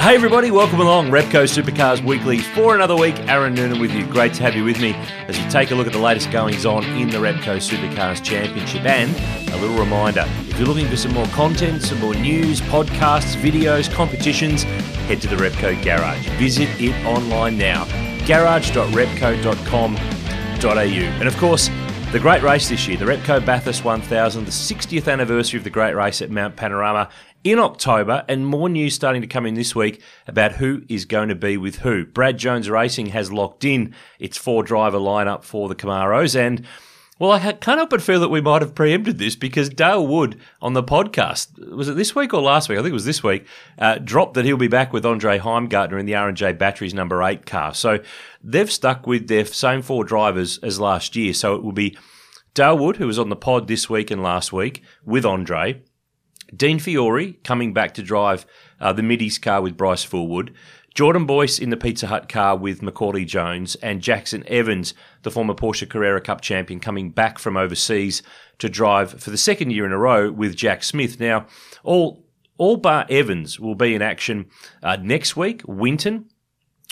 Hey everybody, welcome along Repco Supercars Weekly for another week. Aaron Noonan with you. Great to have you with me as you take a look at the latest goings on in the Repco Supercars Championship. And a little reminder if you're looking for some more content, some more news, podcasts, videos, competitions, head to the Repco Garage. Visit it online now garage.repco.com.au. And of course, the great race this year, the Repco Bathurst 1000, the 60th anniversary of the great race at Mount Panorama in October, and more news starting to come in this week about who is going to be with who. Brad Jones Racing has locked in its four driver lineup for the Camaros, and well, I help but feel that we might have preempted this because Dale Wood on the podcast, was it this week or last week? I think it was this week, uh, dropped that he'll be back with Andre Heimgartner in the R&J Batteries number eight car. So they've stuck with their same four drivers as last year. So it will be Dale Wood, who was on the pod this week and last week with Andre, Dean Fiore coming back to drive uh, the Middy's car with Bryce Fullwood, Jordan Boys in the Pizza Hut car with Macaulay Jones, and Jackson Evans, the former Porsche Carrera Cup champion, coming back from overseas to drive for the second year in a row with Jack Smith. Now, all all bar Evans will be in action uh, next week. Winton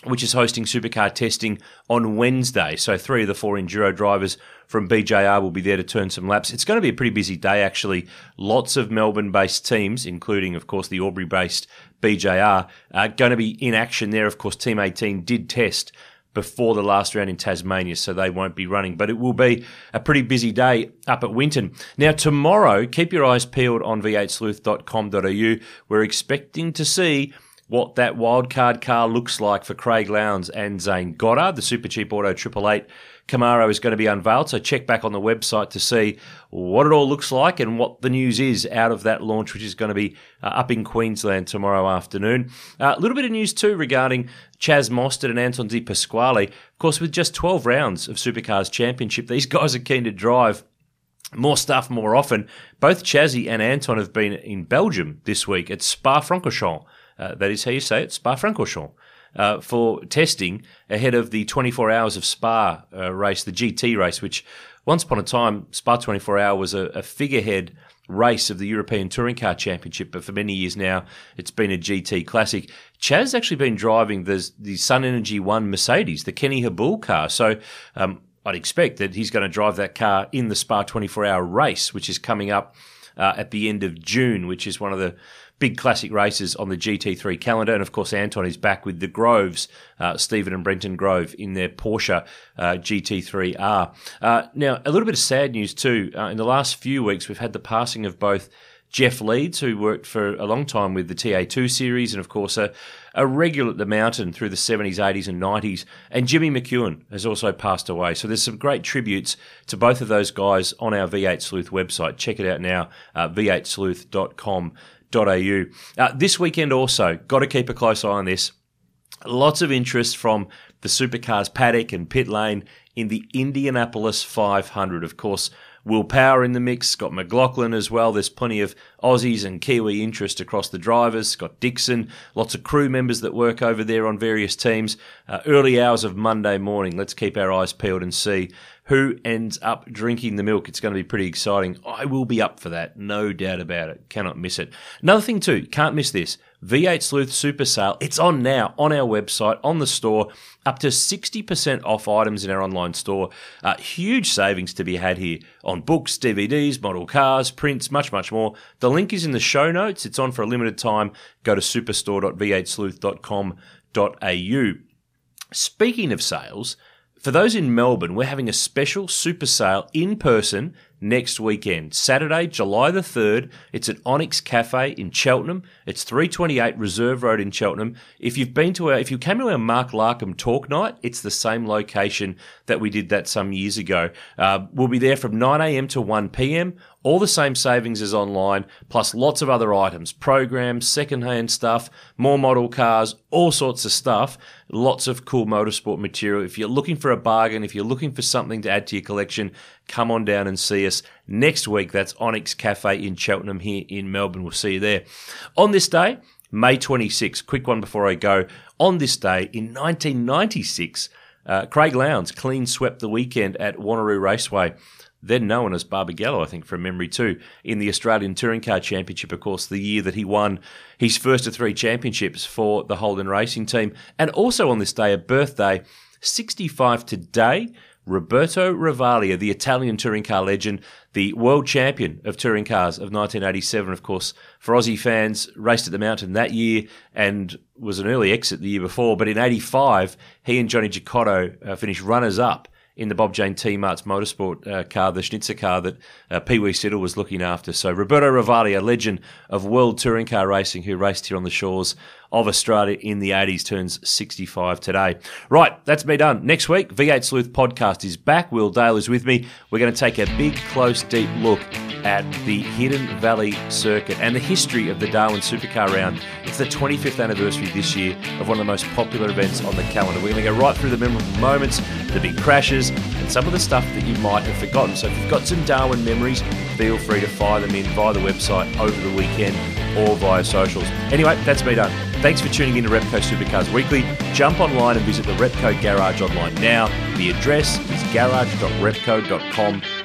which is hosting supercar testing on Wednesday. So three of the four enduro drivers from BJR will be there to turn some laps. It's going to be a pretty busy day, actually. Lots of Melbourne-based teams, including, of course, the Albury-based BJR, are going to be in action there. Of course, Team 18 did test before the last round in Tasmania, so they won't be running. But it will be a pretty busy day up at Winton. Now, tomorrow, keep your eyes peeled on v8sleuth.com.au. We're expecting to see what that wildcard car looks like for Craig Lowndes and Zane Goddard. The Super Cheap Auto 888 Camaro is going to be unveiled, so check back on the website to see what it all looks like and what the news is out of that launch, which is going to be uh, up in Queensland tomorrow afternoon. A uh, little bit of news too regarding Chaz Mostert and Anton De Pasquale. Of course, with just 12 rounds of Supercars Championship, these guys are keen to drive more stuff more often. Both Chazzy and Anton have been in Belgium this week at Spa-Francorchamps. Uh, that is how you say it, Spa-Francorchamps. Uh, for testing ahead of the 24 Hours of Spa uh, race, the GT race, which once upon a time, Spa 24 Hour was a, a, figurehead race of the European Touring Car Championship, but for many years now, it's been a GT classic. Chaz's actually been driving the, the Sun Energy One Mercedes, the Kenny Habul car. So um, I'd expect that he's going to drive that car in the Spa 24 Hour race, which is coming up uh, at the end of June, which is one of the big classic races on the GT3 calendar. And of course, Anton is back with the Groves, uh, Stephen and Brenton Grove in their Porsche uh, GT3R. Uh, now, a little bit of sad news too. Uh, in the last few weeks, we've had the passing of both Jeff Leeds, who worked for a long time with the TA2 series, and of course, a, a regular at the mountain through the 70s, 80s, and 90s. And Jimmy McEwen has also passed away. So there's some great tributes to both of those guys on our V8 Sleuth website. Check it out now, uh, v8sleuth.com au. Uh, this weekend also, got to keep a close eye on this. Lots of interest from the supercars paddock and pit lane in the Indianapolis 500. Of course, Will Power in the mix, Scott McLaughlin as well. There's plenty of Aussies and Kiwi interest across the drivers. Scott Dixon, lots of crew members that work over there on various teams. Uh, early hours of Monday morning. Let's keep our eyes peeled and see who ends up drinking the milk. It's going to be pretty exciting. I will be up for that, no doubt about it. Cannot miss it. Another thing too, can't miss this. V8 Sleuth Super Sale. It's on now on our website, on the store, up to 60% off items in our online store. Uh, huge savings to be had here on books, DVDs, model cars, prints, much, much more. The link is in the show notes. It's on for a limited time. Go to superstore.v8sleuth.com.au. Speaking of sales, for those in Melbourne, we're having a special super sale in person next weekend. Saturday, July the 3rd, it's at Onyx Cafe in Cheltenham. It's 328 Reserve Road in Cheltenham. If you've been to our, if you came to our Mark Larkham talk night, it's the same location that we did that some years ago. Uh, we'll be there from 9am to 1pm. All the same savings as online, plus lots of other items, programs, secondhand stuff, more model cars, all sorts of stuff. Lots of cool motorsport material. If you're looking for a bargain, if you're looking for something to add to your collection, come on down and see us next week. That's Onyx Cafe in Cheltenham here in Melbourne. We'll see you there. On this day, May 26, quick one before I go. On this day in 1996, uh, Craig Lowndes clean swept the weekend at Wanneroo Raceway then known as Barbagallo, I think, from memory too, in the Australian Touring Car Championship, of course, the year that he won his first of three championships for the Holden Racing Team. And also on this day, a birthday, 65 today, Roberto Ravaglia, the Italian touring car legend, the world champion of touring cars of 1987, of course, for Aussie fans, raced at the mountain that year and was an early exit the year before. But in 85, he and Johnny Cecotto uh, finished runners up in the Bob Jane T Marts Motorsport uh, car, the Schnitzer car that uh, Pee Wee Siddle was looking after. So Roberto Ravaglia, a legend of world touring car racing, who raced here on the shores of Australia in the 80s, turns 65 today. Right, that's me done. Next week, V8 Sleuth podcast is back. Will Dale is with me. We're going to take a big, close, deep look at the Hidden Valley Circuit and the history of the Darwin Supercar Round. It's the 25th anniversary this year of one of the most popular events on the calendar. We're going to go right through the memorable moments, the big crashes, and some of the stuff that you might have forgotten. So if you've got some Darwin memories, feel free to fire them in via the website over the weekend or via socials. Anyway, that's me done. Thanks for tuning in to Repco Supercars Weekly. Jump online and visit the Repco Garage online now. The address is garage.repco.com.au.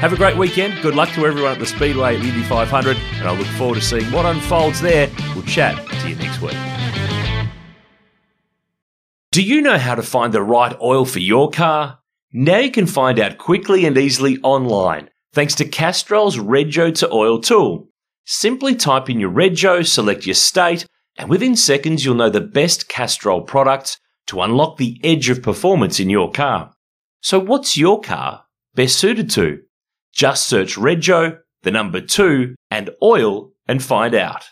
Have a great weekend. Good luck to everyone at the Speedway at Indy 500, and I look forward to seeing what unfolds there. We'll chat to you next week. Do you know how to find the right oil for your car? Now you can find out quickly and easily online thanks to Castrol's Rego to Oil tool. Simply type in your Rego, select your state, and within seconds you'll know the best Castrol products to unlock the edge of performance in your car. So what's your car best suited to? Just search Rego, the number two, and oil and find out.